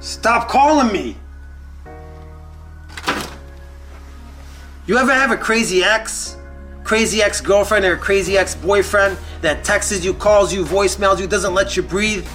Stop calling me. You ever have a crazy ex? Crazy ex girlfriend or crazy ex boyfriend that texts you, calls you, voicemails you, doesn't let you breathe?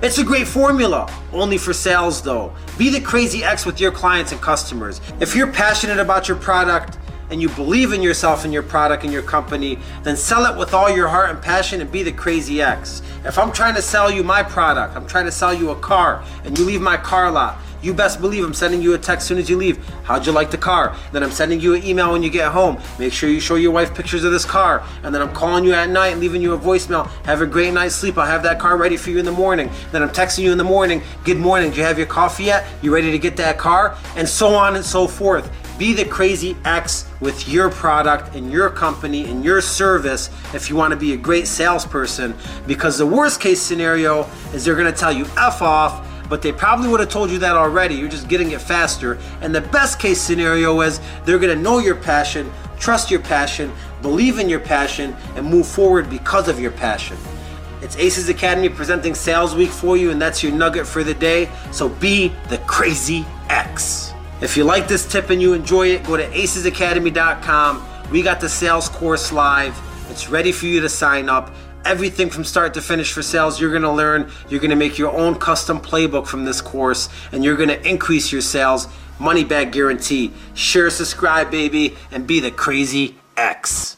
It's a great formula, only for sales though. Be the crazy ex with your clients and customers. If you're passionate about your product, and you believe in yourself and your product and your company, then sell it with all your heart and passion and be the crazy X. If I'm trying to sell you my product, I'm trying to sell you a car, and you leave my car lot, you best believe I'm sending you a text as soon as you leave. How'd you like the car? Then I'm sending you an email when you get home. Make sure you show your wife pictures of this car. And then I'm calling you at night and leaving you a voicemail. Have a great night's sleep. I'll have that car ready for you in the morning. Then I'm texting you in the morning. Good morning. Do you have your coffee yet? You ready to get that car? And so on and so forth. Be the crazy X with your product and your company and your service if you want to be a great salesperson. Because the worst case scenario is they're going to tell you F off, but they probably would have told you that already. You're just getting it faster. And the best case scenario is they're going to know your passion, trust your passion, believe in your passion, and move forward because of your passion. It's Aces Academy presenting Sales Week for you, and that's your nugget for the day. So be the crazy X. If you like this tip and you enjoy it, go to acesacademy.com. We got the sales course live. It's ready for you to sign up. Everything from start to finish for sales, you're gonna learn. You're gonna make your own custom playbook from this course, and you're gonna increase your sales. Money back guarantee. Share, subscribe, baby, and be the crazy X.